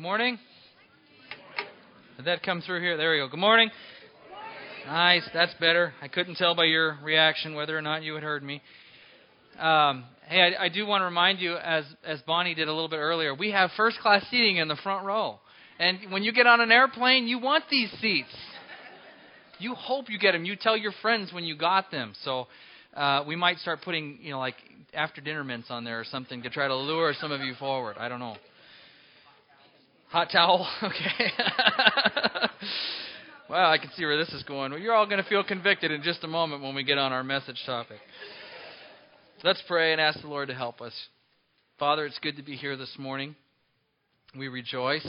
Good morning. Did that come through here? There we go. Good morning. Nice. That's better. I couldn't tell by your reaction whether or not you had heard me. Um, hey, I, I do want to remind you, as as Bonnie did a little bit earlier, we have first class seating in the front row. And when you get on an airplane, you want these seats. You hope you get them. You tell your friends when you got them. So uh, we might start putting, you know, like after dinner mints on there or something to try to lure some of you forward. I don't know. Hot towel? Okay. well, I can see where this is going. Well, you're all going to feel convicted in just a moment when we get on our message topic. Let's pray and ask the Lord to help us. Father, it's good to be here this morning. We rejoice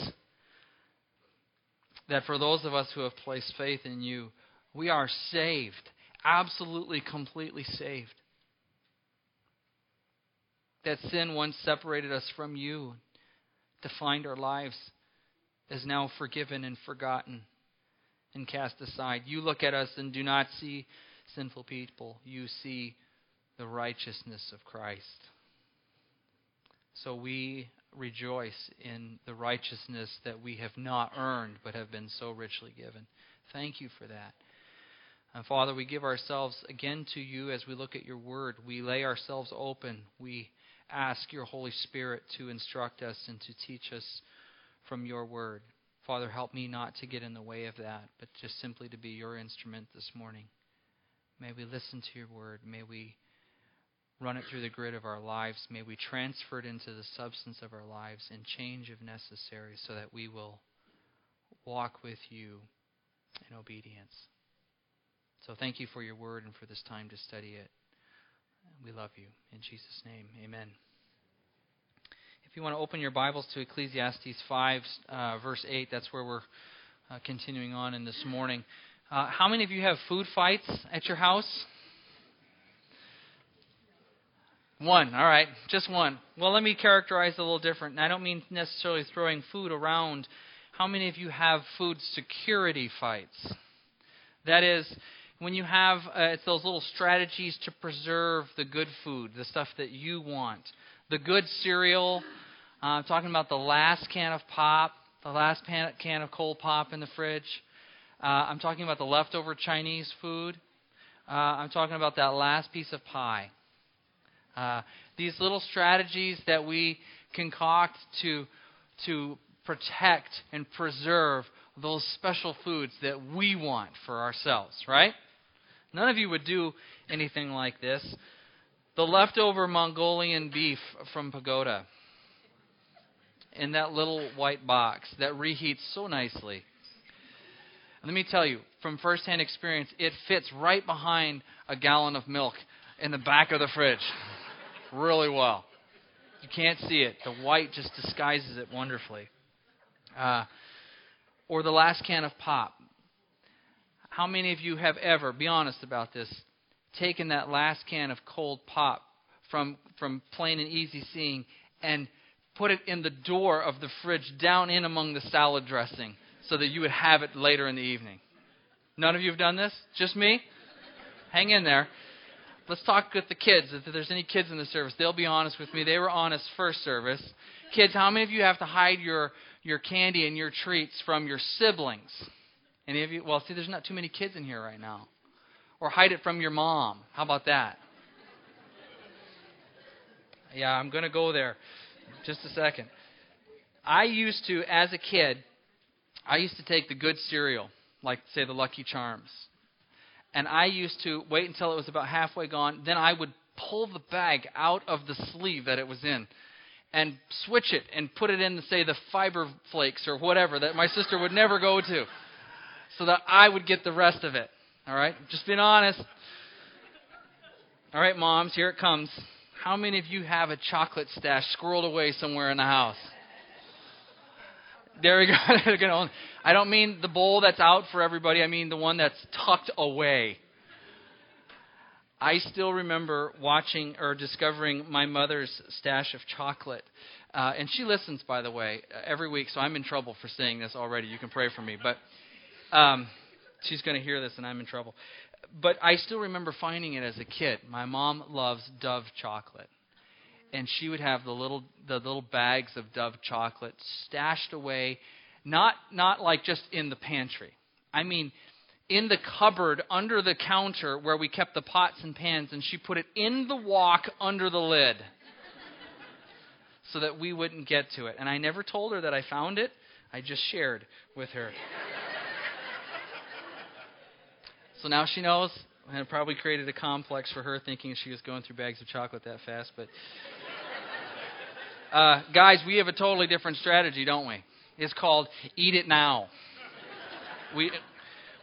that for those of us who have placed faith in you, we are saved, absolutely, completely saved. That sin once separated us from you, defined our lives is now forgiven and forgotten and cast aside. You look at us and do not see sinful people, you see the righteousness of Christ. So we rejoice in the righteousness that we have not earned but have been so richly given. Thank you for that. And Father, we give ourselves again to you as we look at your word. We lay ourselves open. We ask your Holy Spirit to instruct us and to teach us from your word. Father, help me not to get in the way of that, but just simply to be your instrument this morning. May we listen to your word. May we run it through the grid of our lives. May we transfer it into the substance of our lives and change if necessary so that we will walk with you in obedience. So thank you for your word and for this time to study it. We love you. In Jesus' name, amen. If you want to open your Bibles to Ecclesiastes 5, uh, verse 8, that's where we're uh, continuing on in this morning. Uh, how many of you have food fights at your house? One, all right, just one. Well, let me characterize it a little different. I don't mean necessarily throwing food around. How many of you have food security fights? That is, when you have uh, it's those little strategies to preserve the good food, the stuff that you want, the good cereal. Uh, I'm talking about the last can of pop, the last pan, can of cold pop in the fridge. Uh, I'm talking about the leftover Chinese food. Uh, I'm talking about that last piece of pie. Uh, these little strategies that we concoct to to protect and preserve those special foods that we want for ourselves, right? None of you would do anything like this. The leftover Mongolian beef from Pagoda in that little white box that reheats so nicely. Let me tell you, from firsthand experience, it fits right behind a gallon of milk in the back of the fridge really well. You can't see it. The white just disguises it wonderfully. Uh, or the last can of pop. How many of you have ever, be honest about this, taken that last can of cold pop from, from plain and easy seeing and put it in the door of the fridge down in among the salad dressing so that you would have it later in the evening? None of you have done this? Just me? Hang in there. Let's talk with the kids. If there's any kids in the service, they'll be honest with me. They were honest first service. Kids, how many of you have to hide your, your candy and your treats from your siblings? Any of you? Well, see, there's not too many kids in here right now. Or hide it from your mom. How about that? Yeah, I'm going to go there. Just a second. I used to, as a kid, I used to take the good cereal, like, say, the Lucky Charms. And I used to wait until it was about halfway gone. Then I would pull the bag out of the sleeve that it was in and switch it and put it in, say, the fiber flakes or whatever that my sister would never go to so that I would get the rest of it. All right? Just being honest. All right, moms, here it comes. How many of you have a chocolate stash squirreled away somewhere in the house? There we go. I don't mean the bowl that's out for everybody. I mean the one that's tucked away. I still remember watching or discovering my mother's stash of chocolate. Uh, and she listens, by the way, every week, so I'm in trouble for saying this already. You can pray for me. But um, she's going to hear this, and I'm in trouble. But I still remember finding it as a kid. My mom loves Dove chocolate. and she would have the little the little bags of Dove chocolate stashed away, not not like just in the pantry. I mean, in the cupboard under the counter where we kept the pots and pans, and she put it in the wok under the lid so that we wouldn't get to it. And I never told her that I found it. I just shared with her. So now she knows. And it probably created a complex for her thinking she was going through bags of chocolate that fast. But uh, guys, we have a totally different strategy, don't we? It's called eat it now. We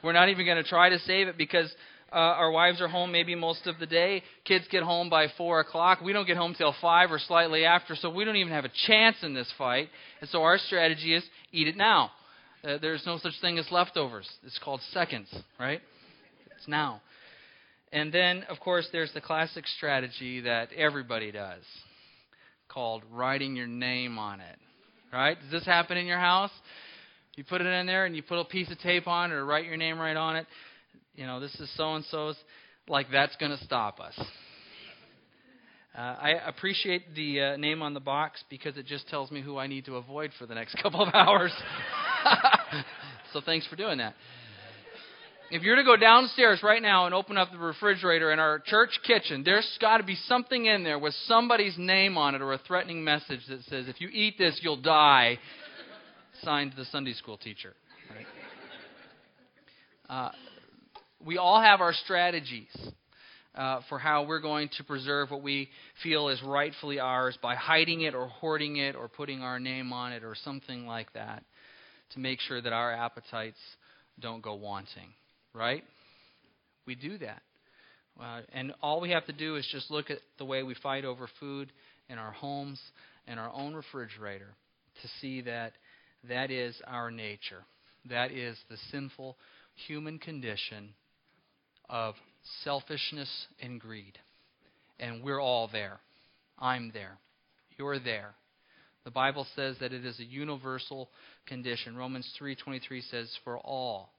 we're not even going to try to save it because uh, our wives are home maybe most of the day. Kids get home by 4 o'clock. We don't get home till 5 or slightly after, so we don't even have a chance in this fight. And so our strategy is eat it now. Uh, there's no such thing as leftovers. It's called seconds, right? It's now. And then, of course, there's the classic strategy that everybody does called writing your name on it. Right? Does this happen in your house? You put it in there and you put a piece of tape on it or write your name right on it you know, this is so and so's, like that's going to stop us. Uh, I appreciate the uh, name on the box because it just tells me who I need to avoid for the next couple of hours. so thanks for doing that. If you're to go downstairs right now and open up the refrigerator in our church kitchen, there's got to be something in there with somebody's name on it or a threatening message that says, if you eat this, you'll die. Signed the Sunday school teacher. Right? Uh, we all have our strategies uh, for how we're going to preserve what we feel is rightfully ours by hiding it or hoarding it or putting our name on it or something like that to make sure that our appetites don't go wanting. Right? We do that. Uh, and all we have to do is just look at the way we fight over food in our homes and our own refrigerator to see that that is our nature. That is the sinful human condition of selfishness and greed. And we're all there. I'm there. You're there. The Bible says that it is a universal condition. Romans 3:23 says for all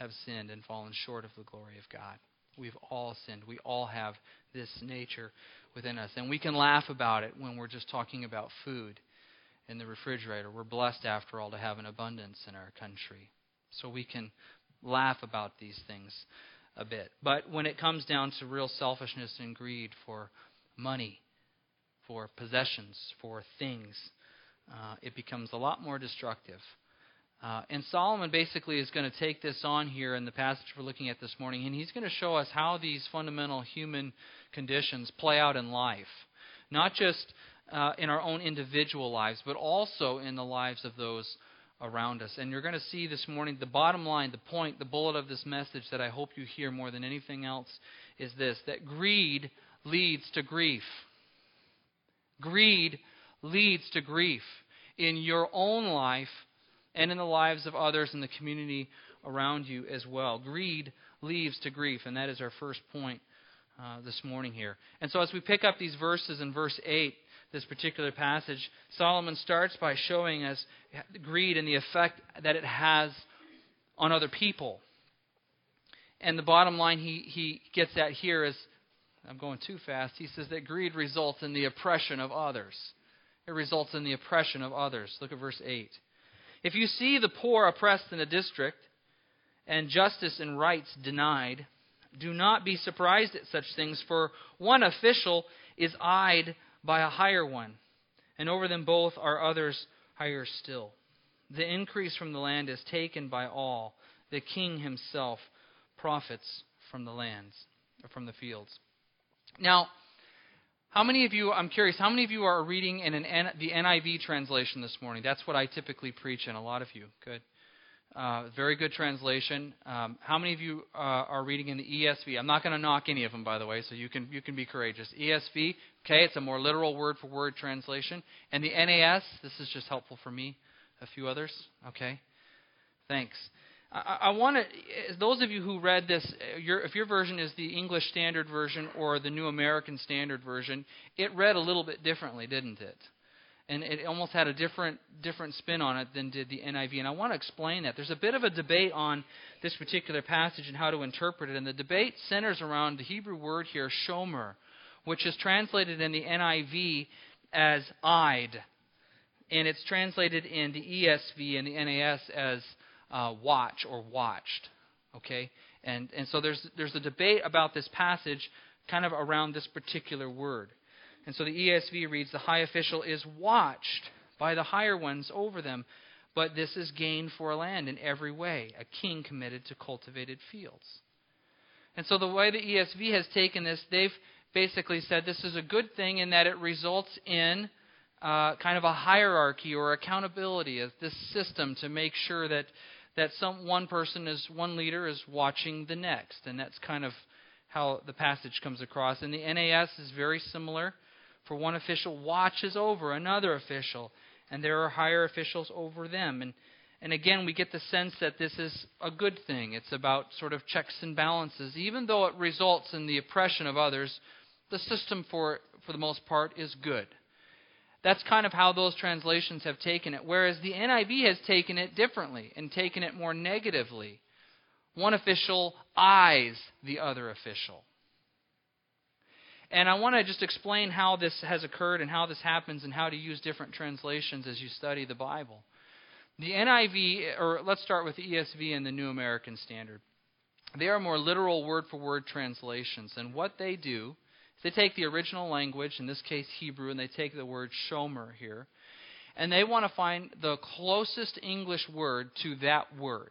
have sinned and fallen short of the glory of God. We've all sinned. We all have this nature within us. And we can laugh about it when we're just talking about food in the refrigerator. We're blessed, after all, to have an abundance in our country. So we can laugh about these things a bit. But when it comes down to real selfishness and greed for money, for possessions, for things, uh, it becomes a lot more destructive. Uh, and Solomon basically is going to take this on here in the passage we're looking at this morning, and he's going to show us how these fundamental human conditions play out in life. Not just uh, in our own individual lives, but also in the lives of those around us. And you're going to see this morning the bottom line, the point, the bullet of this message that I hope you hear more than anything else is this that greed leads to grief. Greed leads to grief in your own life and in the lives of others in the community around you as well. Greed leads to grief, and that is our first point uh, this morning here. And so as we pick up these verses in verse 8, this particular passage, Solomon starts by showing us greed and the effect that it has on other people. And the bottom line he, he gets at here is I'm going too fast. He says that greed results in the oppression of others. It results in the oppression of others. Look at verse 8. If you see the poor oppressed in a district and justice and rights denied, do not be surprised at such things, for one official is eyed by a higher one, and over them both are others higher still. The increase from the land is taken by all. The king himself profits from the lands, or from the fields. Now, how many of you, I'm curious, how many of you are reading in an, the NIV translation this morning? That's what I typically preach in, a lot of you. Good. Uh, very good translation. Um, how many of you uh, are reading in the ESV? I'm not going to knock any of them, by the way, so you can you can be courageous. ESV, okay, it's a more literal word for word translation. And the NAS, this is just helpful for me. A few others, okay. Thanks. I, I want to. Those of you who read this, uh, your, if your version is the English Standard Version or the New American Standard Version, it read a little bit differently, didn't it? and it almost had a different different spin on it than did the NIV. And I want to explain that. There's a bit of a debate on this particular passage and how to interpret it, and the debate centers around the Hebrew word here, shomer, which is translated in the NIV as eyed. And it's translated in the ESV and the NAS as uh, watch or watched. Okay? And, and so there's, there's a debate about this passage kind of around this particular word. And so the ESV reads, The high official is watched by the higher ones over them, but this is gain for a land in every way, a king committed to cultivated fields. And so the way the ESV has taken this, they've basically said this is a good thing in that it results in uh, kind of a hierarchy or accountability of this system to make sure that that some one person is one leader is watching the next, and that's kind of how the passage comes across. And the NAS is very similar. For one official watches over another official, and there are higher officials over them. And and again, we get the sense that this is a good thing. It's about sort of checks and balances. Even though it results in the oppression of others, the system for for the most part is good. That's kind of how those translations have taken it. Whereas the NIV has taken it differently and taken it more negatively. One official eyes the other official. And I want to just explain how this has occurred and how this happens and how to use different translations as you study the Bible. The NIV, or let's start with the ESV and the New American Standard. They are more literal word for word translations. And what they do they take the original language, in this case Hebrew, and they take the word shomer here, and they want to find the closest English word to that word.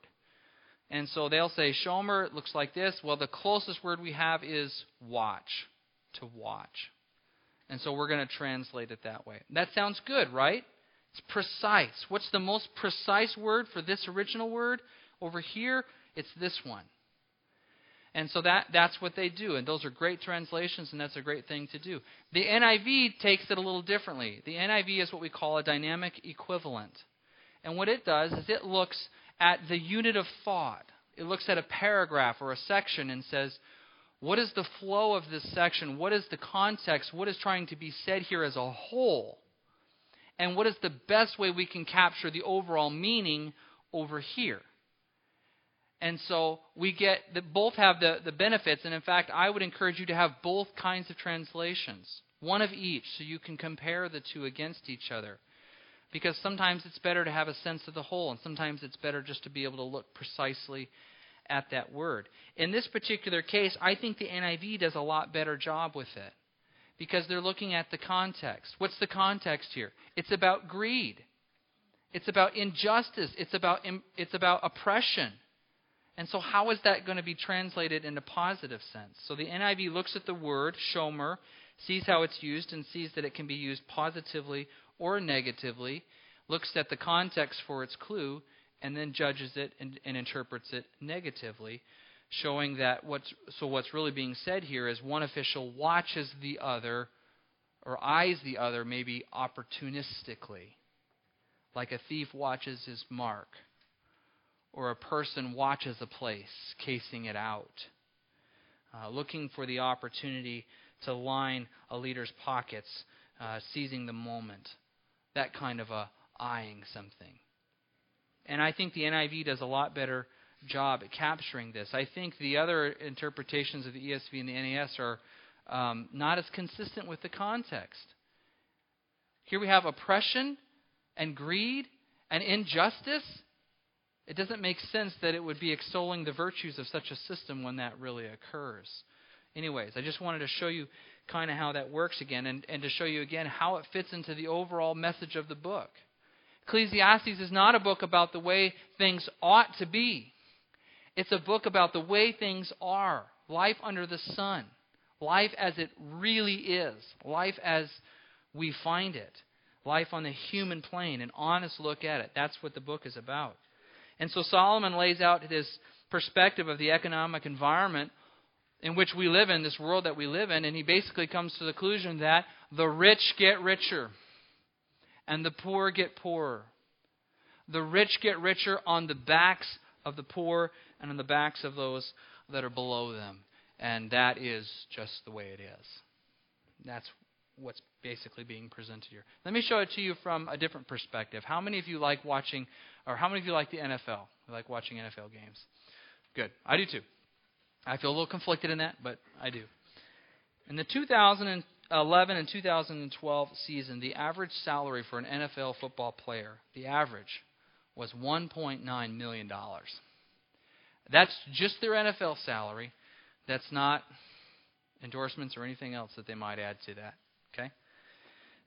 And so they'll say, shomer looks like this. Well, the closest word we have is watch, to watch. And so we're going to translate it that way. That sounds good, right? It's precise. What's the most precise word for this original word? Over here, it's this one. And so that, that's what they do. And those are great translations, and that's a great thing to do. The NIV takes it a little differently. The NIV is what we call a dynamic equivalent. And what it does is it looks at the unit of thought. It looks at a paragraph or a section and says, what is the flow of this section? What is the context? What is trying to be said here as a whole? And what is the best way we can capture the overall meaning over here? And so we get that both have the, the benefits. And in fact, I would encourage you to have both kinds of translations, one of each, so you can compare the two against each other. Because sometimes it's better to have a sense of the whole, and sometimes it's better just to be able to look precisely at that word. In this particular case, I think the NIV does a lot better job with it because they're looking at the context. What's the context here? It's about greed. It's about injustice. It's about it's about oppression. And so, how is that going to be translated in a positive sense? So, the NIV looks at the word, shomer, sees how it's used, and sees that it can be used positively or negatively, looks at the context for its clue, and then judges it and, and interprets it negatively, showing that what's, so what's really being said here is one official watches the other or eyes the other maybe opportunistically, like a thief watches his mark or a person watches a place, casing it out, uh, looking for the opportunity to line a leader's pockets, uh, seizing the moment. That kind of a eyeing something. And I think the NIV does a lot better job at capturing this. I think the other interpretations of the ESV and the NAS are um, not as consistent with the context. Here we have oppression and greed and injustice it doesn't make sense that it would be extolling the virtues of such a system when that really occurs. Anyways, I just wanted to show you kind of how that works again and, and to show you again how it fits into the overall message of the book. Ecclesiastes is not a book about the way things ought to be. It's a book about the way things are, life under the sun, life as it really is, life as we find it, life on the human plane, an honest look at it. That's what the book is about. And so Solomon lays out this perspective of the economic environment in which we live in, this world that we live in, and he basically comes to the conclusion that the rich get richer and the poor get poorer. The rich get richer on the backs of the poor and on the backs of those that are below them. And that is just the way it is. That's what's basically being presented here. Let me show it to you from a different perspective. How many of you like watching, or how many of you like the NFL? You like watching NFL games? Good. I do too. I feel a little conflicted in that, but I do. In the 2011 and 2012 season, the average salary for an NFL football player, the average, was $1.9 million. That's just their NFL salary. That's not endorsements or anything else that they might add to that. Okay?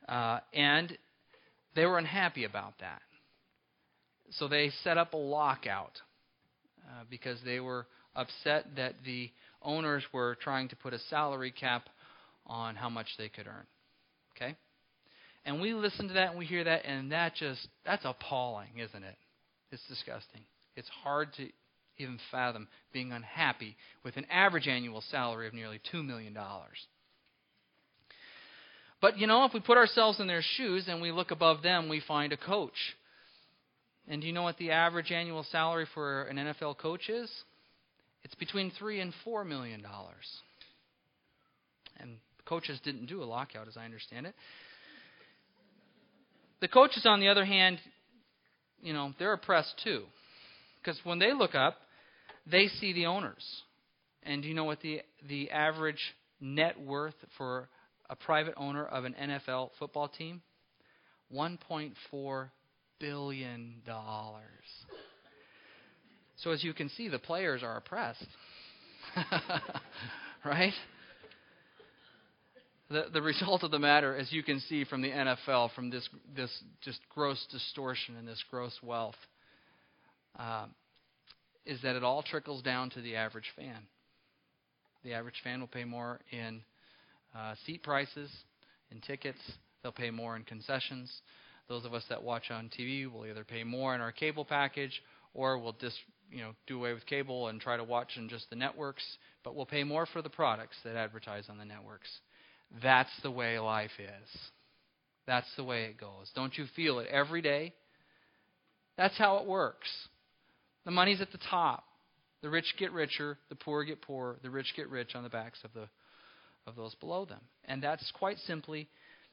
Uh, and they were unhappy about that. So they set up a lockout uh, because they were upset that the owners were trying to put a salary cap on how much they could earn. Okay? And we listen to that and we hear that, and that just, that's appalling, isn't it? It's disgusting. It's hard to even fathom being unhappy with an average annual salary of nearly $2 million. But, you know, if we put ourselves in their shoes and we look above them, we find a coach. And do you know what the average annual salary for an NFL coach is? It's between three and four million dollars. And coaches didn't do a lockout, as I understand it. The coaches, on the other hand, you know, they're oppressed too. Because when they look up, they see the owners. And do you know what the the average net worth for a private owner of an NFL football team? 1.4 billion dollars. So as you can see, the players are oppressed. right? The, the result of the matter, as you can see from the NFL, from this, this just gross distortion and this gross wealth, uh, is that it all trickles down to the average fan. The average fan will pay more in uh, seat prices, and tickets. They'll pay more in concessions. Those of us that watch on TV will either pay more in our cable package or we'll just you know do away with cable and try to watch in just the networks, but we'll pay more for the products that advertise on the networks. That's the way life is. That's the way it goes. Don't you feel it every day? That's how it works. The money's at the top. The rich get richer, the poor get poorer, the rich get rich on the backs of the of those below them. And that's quite simply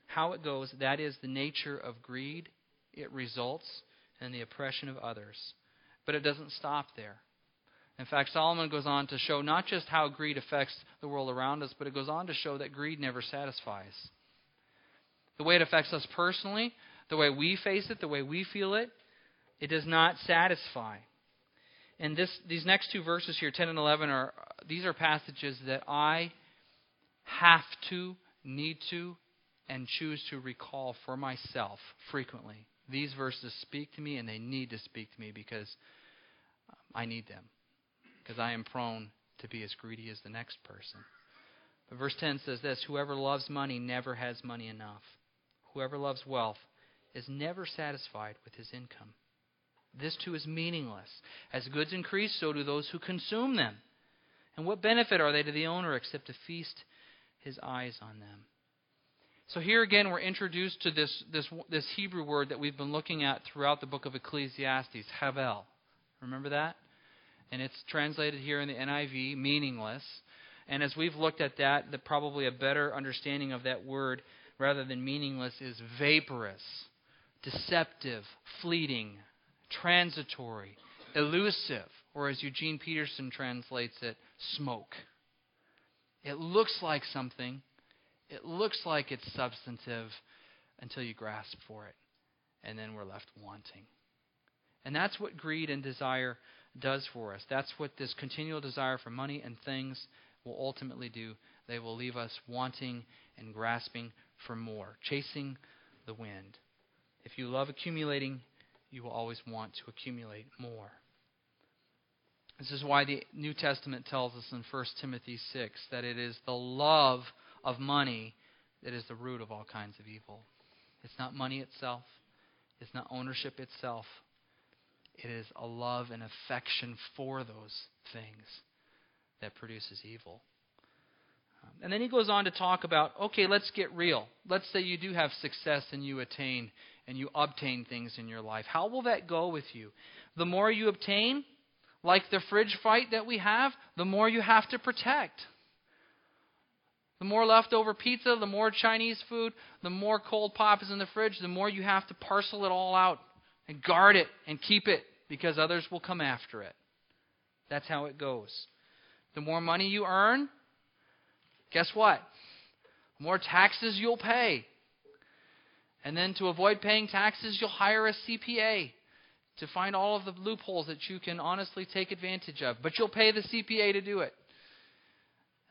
how it goes. That is the nature of greed. It results in the oppression of others. But it doesn't stop there. In fact, Solomon goes on to show not just how greed affects the world around us, but it goes on to show that greed never satisfies. The way it affects us personally, the way we face it, the way we feel it, it does not satisfy. And this, these next two verses here, 10 and 11, are these are passages that I have to, need to, and choose to recall for myself frequently. These verses speak to me, and they need to speak to me because um, I need them because I am prone to be as greedy as the next person. But verse 10 says this Whoever loves money never has money enough. Whoever loves wealth is never satisfied with his income. This too is meaningless. As goods increase, so do those who consume them. And what benefit are they to the owner except to feast his eyes on them? So here again, we're introduced to this, this, this Hebrew word that we've been looking at throughout the book of Ecclesiastes, havel. Remember that? and it's translated here in the NIV, meaningless. And as we've looked at that, the, probably a better understanding of that word rather than meaningless is vaporous, deceptive, fleeting, transitory, elusive, or as Eugene Peterson translates it, smoke. It looks like something, it looks like it's substantive until you grasp for it, and then we're left wanting. And that's what greed and desire does for us. That's what this continual desire for money and things will ultimately do. They will leave us wanting and grasping for more, chasing the wind. If you love accumulating, you will always want to accumulate more. This is why the New Testament tells us in 1 Timothy 6 that it is the love of money that is the root of all kinds of evil. It's not money itself, it's not ownership itself, it is a love and affection for those things that produces evil. Um, and then he goes on to talk about okay, let's get real. Let's say you do have success and you attain and you obtain things in your life. How will that go with you? The more you obtain, like the fridge fight that we have, the more you have to protect. The more leftover pizza, the more Chinese food, the more cold pop is in the fridge, the more you have to parcel it all out and guard it and keep it because others will come after it. That's how it goes. The more money you earn, guess what? the more taxes you'll pay. And then to avoid paying taxes, you'll hire a CPA to find all of the loopholes that you can honestly take advantage of. But you'll pay the CPA to do it.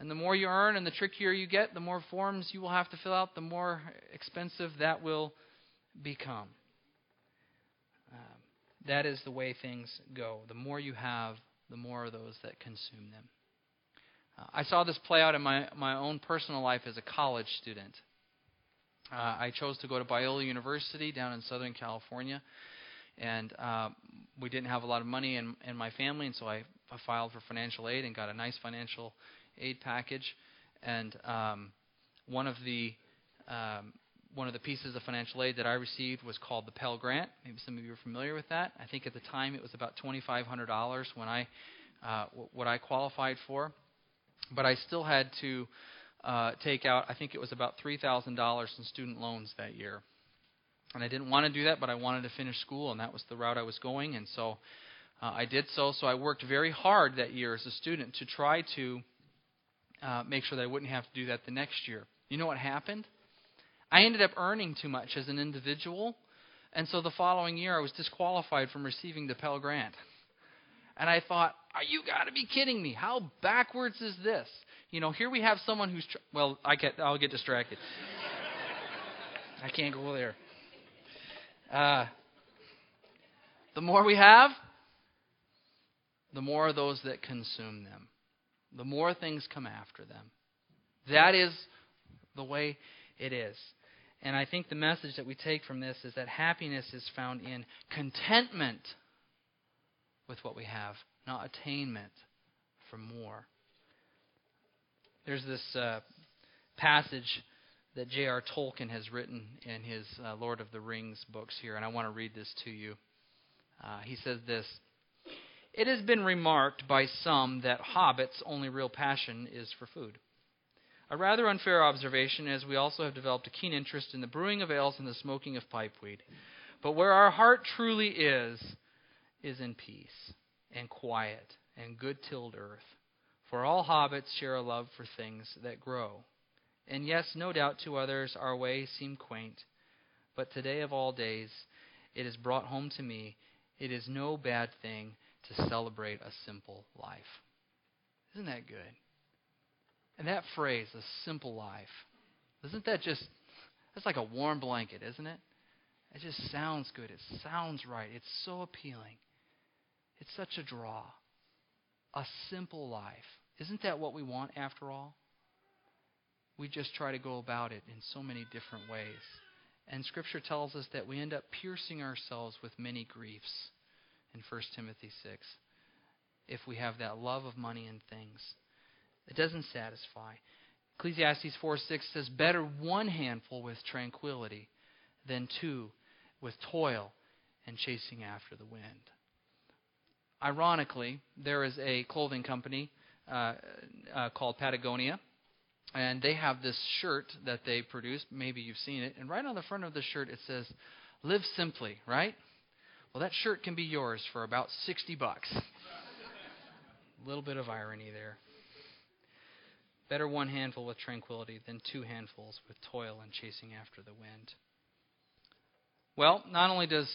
And the more you earn and the trickier you get, the more forms you will have to fill out, the more expensive that will become. Um, that is the way things go. The more you have, the more are those that consume them. Uh, I saw this play out in my, my own personal life as a college student. Uh, I chose to go to Biola University down in Southern California, and uh, we didn't have a lot of money in, in my family, and so I, I filed for financial aid and got a nice financial aid package. And um, one of the um, one of the pieces of financial aid that I received was called the Pell Grant. Maybe some of you are familiar with that. I think at the time it was about $2,500 when I uh, w- what I qualified for but I still had to uh, take out, I think it was about $3,000 in student loans that year. And I didn't want to do that, but I wanted to finish school, and that was the route I was going. And so uh, I did so. So I worked very hard that year as a student to try to uh, make sure that I wouldn't have to do that the next year. You know what happened? I ended up earning too much as an individual, and so the following year I was disqualified from receiving the Pell Grant. And I thought, are you got to be kidding me? How backwards is this? You know, here we have someone who's tr- well, I get I'll get distracted. I can't go there. Uh, the more we have, the more those that consume them. The more things come after them. That is the way it is. And I think the message that we take from this is that happiness is found in contentment with what we have, not attainment for more. There's this uh, passage that J.R. Tolkien has written in his uh, Lord of the Rings books here, and I want to read this to you. Uh, he says this It has been remarked by some that hobbits' only real passion is for food. A rather unfair observation, as we also have developed a keen interest in the brewing of ales and the smoking of pipeweed. But where our heart truly is, is in peace and quiet and good tilled earth. For all hobbits share a love for things that grow. And yes, no doubt to others our way seem quaint, but today of all days it is brought home to me it is no bad thing to celebrate a simple life. Isn't that good? And that phrase, a simple life, isn't that just, that's like a warm blanket, isn't it? It just sounds good. It sounds right. It's so appealing. It's such a draw. A simple life. Isn't that what we want after all? We just try to go about it in so many different ways. And Scripture tells us that we end up piercing ourselves with many griefs in 1 Timothy 6 if we have that love of money and things. It doesn't satisfy. Ecclesiastes 4 6 says, Better one handful with tranquility than two with toil and chasing after the wind. Ironically, there is a clothing company uh, uh, called Patagonia, and they have this shirt that they produce. Maybe you've seen it. And right on the front of the shirt, it says, Live simply, right? Well, that shirt can be yours for about 60 bucks. A little bit of irony there. Better one handful with tranquility than two handfuls with toil and chasing after the wind. Well, not only does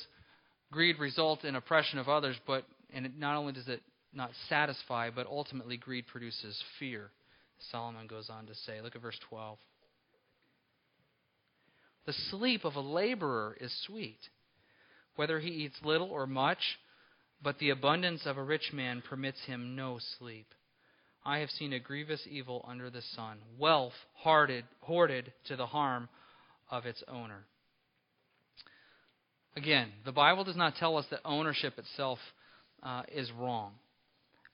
greed result in oppression of others, but and it, not only does it not satisfy, but ultimately greed produces fear. Solomon goes on to say, look at verse 12. The sleep of a laborer is sweet, whether he eats little or much, but the abundance of a rich man permits him no sleep. I have seen a grievous evil under the sun, wealth hoarded, hoarded to the harm of its owner. Again, the Bible does not tell us that ownership itself uh, is wrong.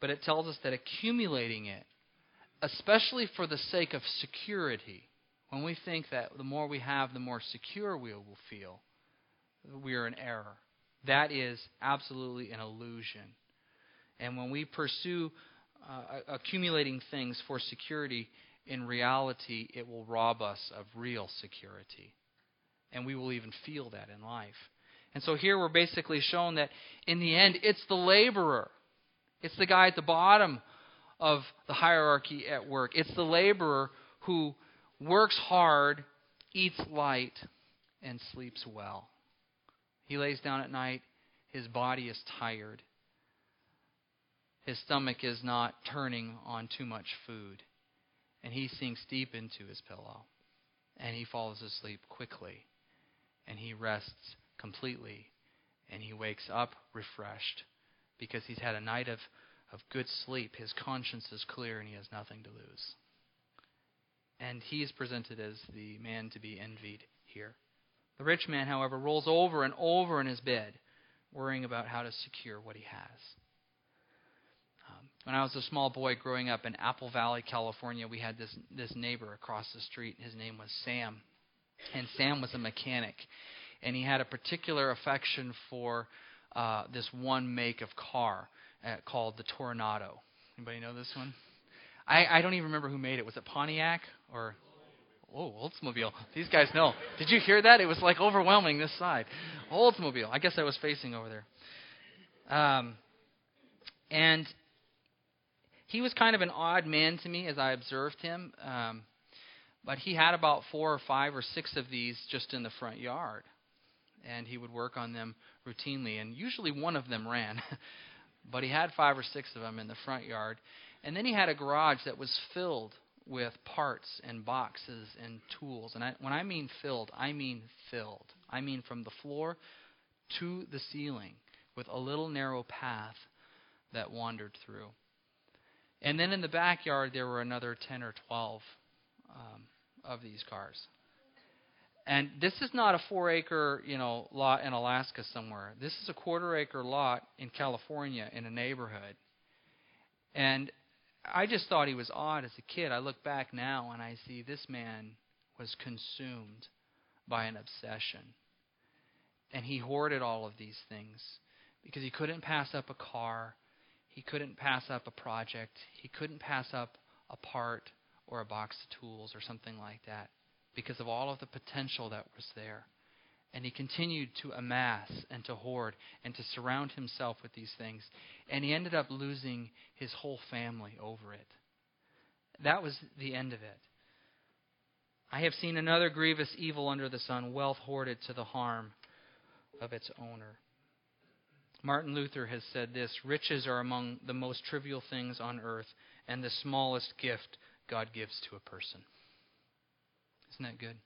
But it tells us that accumulating it, especially for the sake of security, when we think that the more we have, the more secure we will feel, we are in error. That is absolutely an illusion. And when we pursue uh, accumulating things for security, in reality, it will rob us of real security. And we will even feel that in life. And so here we're basically shown that in the end, it's the laborer. It's the guy at the bottom of the hierarchy at work. It's the laborer who works hard, eats light, and sleeps well. He lays down at night, his body is tired. His stomach is not turning on too much food. And he sinks deep into his pillow. And he falls asleep quickly. And he rests completely. And he wakes up refreshed because he's had a night of, of good sleep. His conscience is clear and he has nothing to lose. And he is presented as the man to be envied here. The rich man, however, rolls over and over in his bed, worrying about how to secure what he has. Um, when I was a small boy growing up in Apple Valley, California, we had this this neighbor across the street. His name was Sam, and Sam was a mechanic, and he had a particular affection for uh, this one make of car uh, called the Toronado. Anybody know this one? I, I don't even remember who made it. Was it Pontiac or Oh, Oldsmobile. These guys know. Did you hear that? It was like overwhelming this side. Oldsmobile. I guess I was facing over there. Um, and he was kind of an odd man to me as I observed him. Um, but he had about four or five or six of these just in the front yard. And he would work on them routinely. And usually one of them ran. but he had five or six of them in the front yard. And then he had a garage that was filled with parts and boxes and tools. And I, when I mean filled, I mean filled. I mean from the floor to the ceiling with a little narrow path that wandered through. And then in the backyard, there were another 10 or 12 um, of these cars. And this is not a four acre, you know, lot in Alaska somewhere. This is a quarter acre lot in California in a neighborhood. And I just thought he was odd as a kid. I look back now and I see this man was consumed by an obsession. And he hoarded all of these things because he couldn't pass up a car, he couldn't pass up a project, he couldn't pass up a part or a box of tools or something like that because of all of the potential that was there. And he continued to amass and to hoard and to surround himself with these things. And he ended up losing his whole family over it. That was the end of it. I have seen another grievous evil under the sun, wealth hoarded to the harm of its owner. Martin Luther has said this riches are among the most trivial things on earth and the smallest gift God gives to a person. Isn't that good?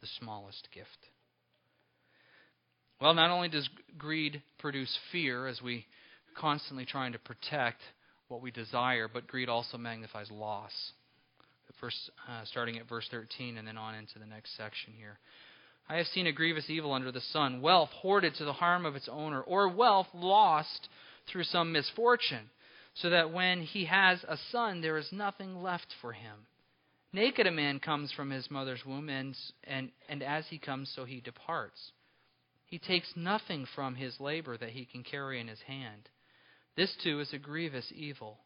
The smallest gift. Well, not only does greed produce fear as we constantly trying to protect what we desire, but greed also magnifies loss. First, uh, starting at verse 13 and then on into the next section here. I have seen a grievous evil under the sun, wealth hoarded to the harm of its owner, or wealth lost through some misfortune, so that when he has a son, there is nothing left for him. Naked a man comes from his mother's womb, and, and, and as he comes, so he departs. He takes nothing from his labor that he can carry in his hand. This too is a grievous evil.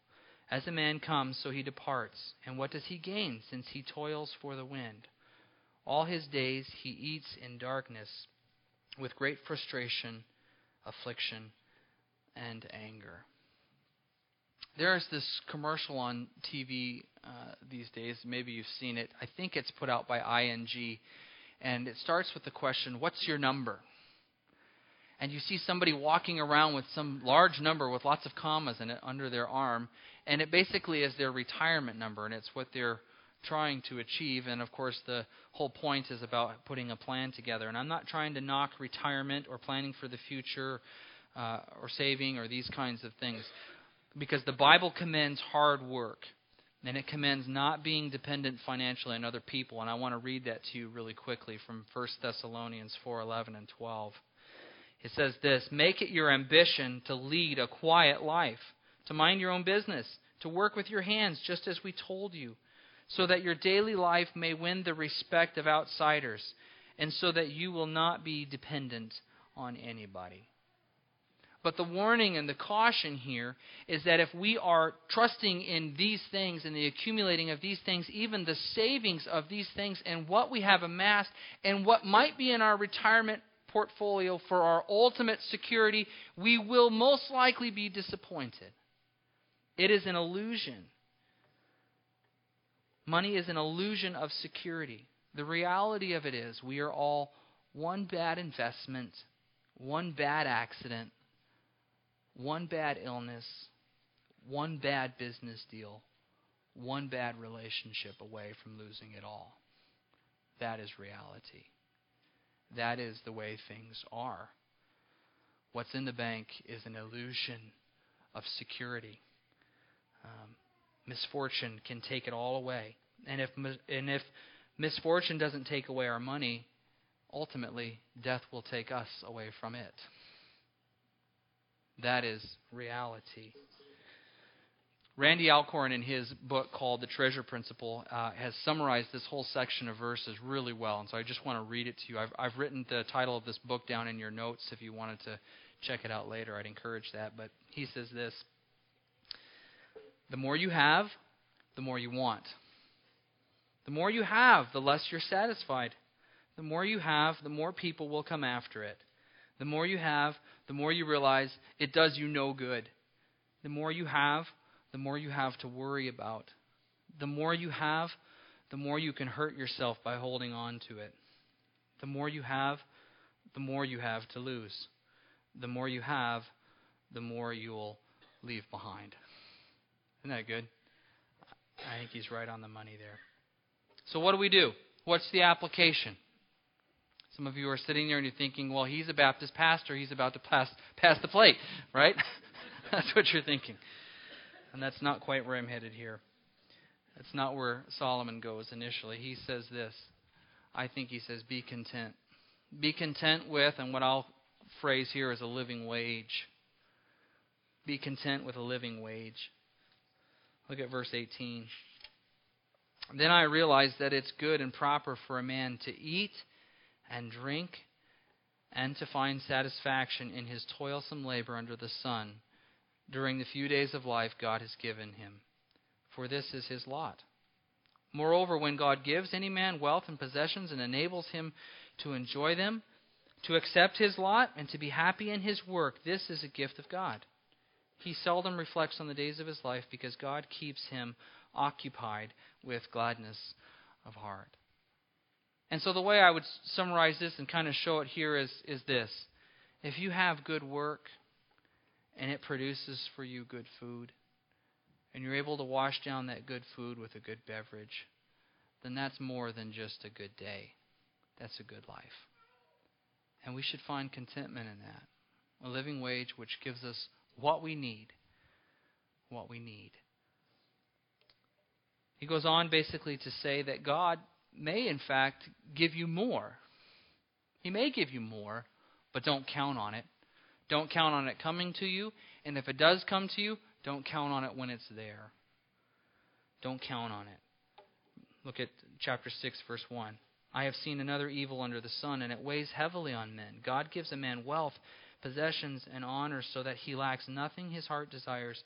As a man comes, so he departs. And what does he gain, since he toils for the wind? All his days he eats in darkness, with great frustration, affliction, and anger. There is this commercial on TV uh, these days. Maybe you've seen it. I think it's put out by ING. And it starts with the question, What's your number? and you see somebody walking around with some large number with lots of commas in it under their arm, and it basically is their retirement number, and it's what they're trying to achieve. And of course, the whole point is about putting a plan together. And I'm not trying to knock retirement or planning for the future uh, or saving or these kinds of things, because the Bible commends hard work. And it commends not being dependent financially on other people. And I want to read that to you really quickly from 1 Thessalonians 4:11 and 12. It says this Make it your ambition to lead a quiet life, to mind your own business, to work with your hands, just as we told you, so that your daily life may win the respect of outsiders, and so that you will not be dependent on anybody. But the warning and the caution here is that if we are trusting in these things and the accumulating of these things, even the savings of these things and what we have amassed and what might be in our retirement portfolio for our ultimate security, we will most likely be disappointed. It is an illusion. Money is an illusion of security. The reality of it is, we are all one bad investment, one bad accident, one bad illness, one bad business deal, one bad relationship away from losing it all. That is reality. That is the way things are. What's in the bank is an illusion of security. Um, misfortune can take it all away. And if, and if misfortune doesn't take away our money, ultimately, death will take us away from it. That is reality. Randy Alcorn, in his book called The Treasure Principle, uh, has summarized this whole section of verses really well. And so I just want to read it to you. I've, I've written the title of this book down in your notes if you wanted to check it out later. I'd encourage that. But he says this The more you have, the more you want. The more you have, the less you're satisfied. The more you have, the more people will come after it. The more you have, the more you realize it does you no good. The more you have, the more you have to worry about. The more you have, the more you can hurt yourself by holding on to it. The more you have, the more you have to lose. The more you have, the more you'll leave behind. Isn't that good? I think he's right on the money there. So, what do we do? What's the application? Some of you are sitting there and you're thinking, well, he's a Baptist pastor. He's about to pass, pass the plate, right? that's what you're thinking. And that's not quite where I'm headed here. That's not where Solomon goes initially. He says this. I think he says, be content. Be content with, and what I'll phrase here is a living wage. Be content with a living wage. Look at verse 18. Then I realized that it's good and proper for a man to eat and drink and to find satisfaction in his toilsome labor under the sun during the few days of life God has given him. For this is his lot. Moreover, when God gives any man wealth and possessions and enables him to enjoy them, to accept his lot, and to be happy in his work, this is a gift of God. He seldom reflects on the days of his life because God keeps him occupied with gladness of heart. And so the way I would summarize this and kind of show it here is, is this. If you have good work and it produces for you good food, and you're able to wash down that good food with a good beverage, then that's more than just a good day. That's a good life. And we should find contentment in that. A living wage which gives us what we need. What we need. He goes on basically to say that God may, in fact, give you more. He may give you more, but don't count on it. Don't count on it coming to you. And if it does come to you, don't count on it when it's there. Don't count on it. Look at chapter 6, verse 1. I have seen another evil under the sun, and it weighs heavily on men. God gives a man wealth, possessions, and honor so that he lacks nothing his heart desires,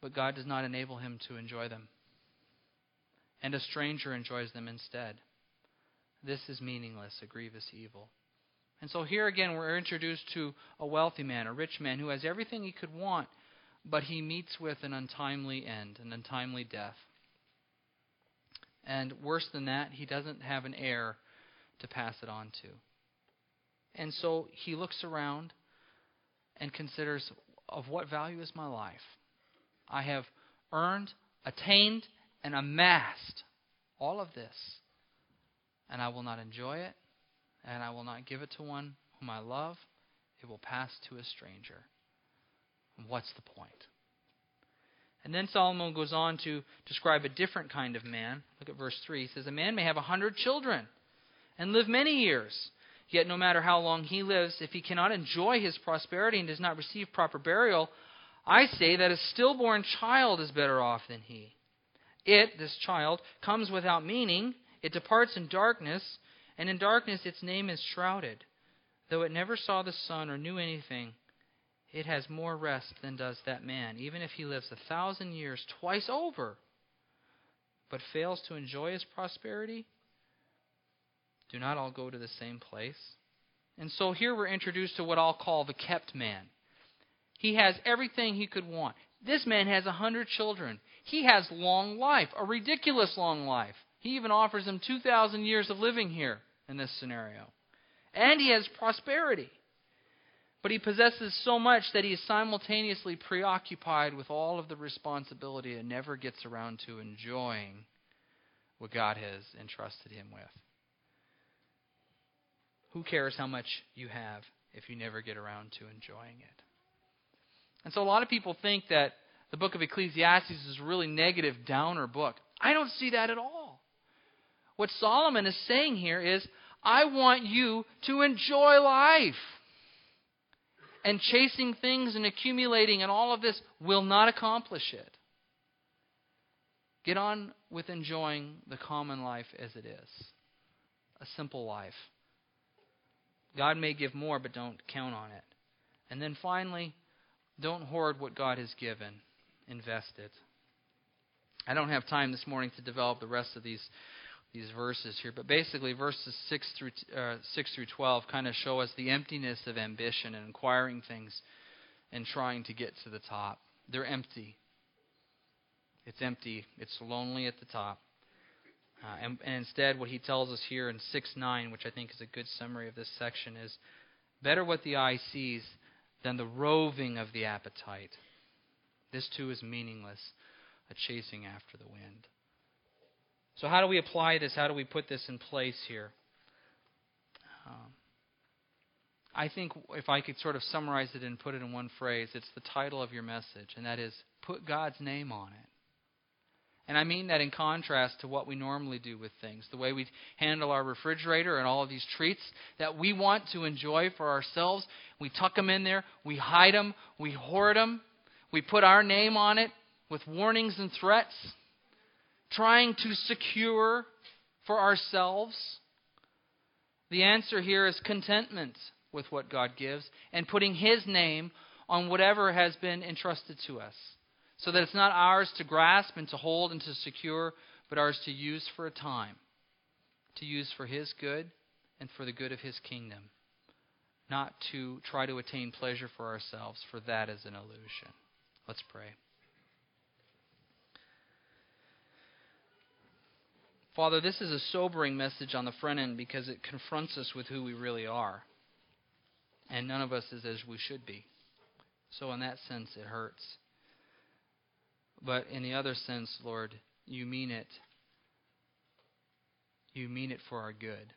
but God does not enable him to enjoy them and a stranger enjoys them instead. This is meaningless, a grievous evil. And so here again, we're introduced to a wealthy man, a rich man, who has everything he could want, but he meets with an untimely end, an untimely death. And worse than that, he doesn't have an heir to pass it on to. And so he looks around and considers of what value is my life? I have earned, attained, and amassed all of this, and I will not enjoy it, and I will not give it to one whom I love. It will pass to a stranger. what's the point? And then Solomon goes on to describe a different kind of man. Look at verse 3. He says, A man may have a hundred children and live many years. Yet, no matter how long he lives, if he cannot enjoy his prosperity and does not receive proper burial, I say that a stillborn child is better off than he. It, this child, comes without meaning. It departs in darkness, and in darkness its name is shrouded. Though it never saw the sun or knew anything, it has more rest than does that man, even if he lives a thousand years twice over, but fails to enjoy his prosperity. Do not all go to the same place? And so here we're introduced to what I'll call the kept man. He has everything he could want This man has a hundred children. He has long life, a ridiculous long life. He even offers him 2,000 years of living here in this scenario. And he has prosperity. But he possesses so much that he is simultaneously preoccupied with all of the responsibility and never gets around to enjoying what God has entrusted him with. Who cares how much you have if you never get around to enjoying it? And so a lot of people think that the book of Ecclesiastes is a really negative, downer book. I don't see that at all. What Solomon is saying here is, I want you to enjoy life. And chasing things and accumulating and all of this will not accomplish it. Get on with enjoying the common life as it is a simple life. God may give more, but don't count on it. And then finally, don't hoard what God has given, invest it. I don't have time this morning to develop the rest of these these verses here, but basically verses six through uh, six through twelve kind of show us the emptiness of ambition and acquiring things and trying to get to the top. They're empty. It's empty. It's lonely at the top. Uh, and, and instead, what he tells us here in 6 9, which I think is a good summary of this section, is better what the eye sees than the roving of the appetite. This too is meaningless, a chasing after the wind. So, how do we apply this? How do we put this in place here? Um, I think if I could sort of summarize it and put it in one phrase, it's the title of your message, and that is put God's name on it. And I mean that in contrast to what we normally do with things, the way we handle our refrigerator and all of these treats that we want to enjoy for ourselves. We tuck them in there, we hide them, we hoard them, we put our name on it with warnings and threats, trying to secure for ourselves. The answer here is contentment with what God gives and putting His name on whatever has been entrusted to us so that it's not ours to grasp and to hold and to secure, but ours to use for a time, to use for His good and for the good of His kingdom, not to try to attain pleasure for ourselves, for that is an illusion. Let's pray. Father, this is a sobering message on the front end because it confronts us with who we really are. And none of us is as we should be. So, in that sense, it hurts. But in the other sense, Lord, you mean it. You mean it for our good,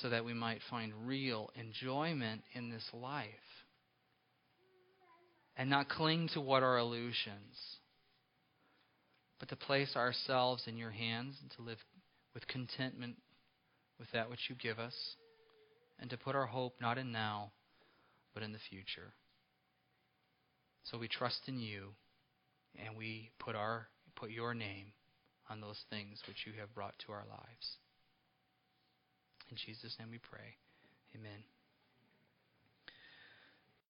so that we might find real enjoyment in this life and not cling to what are illusions, but to place ourselves in your hands and to live with contentment with that which you give us, and to put our hope not in now, but in the future. So we trust in you and we put our put your name on those things which you have brought to our lives. In Jesus' name we pray. Amen.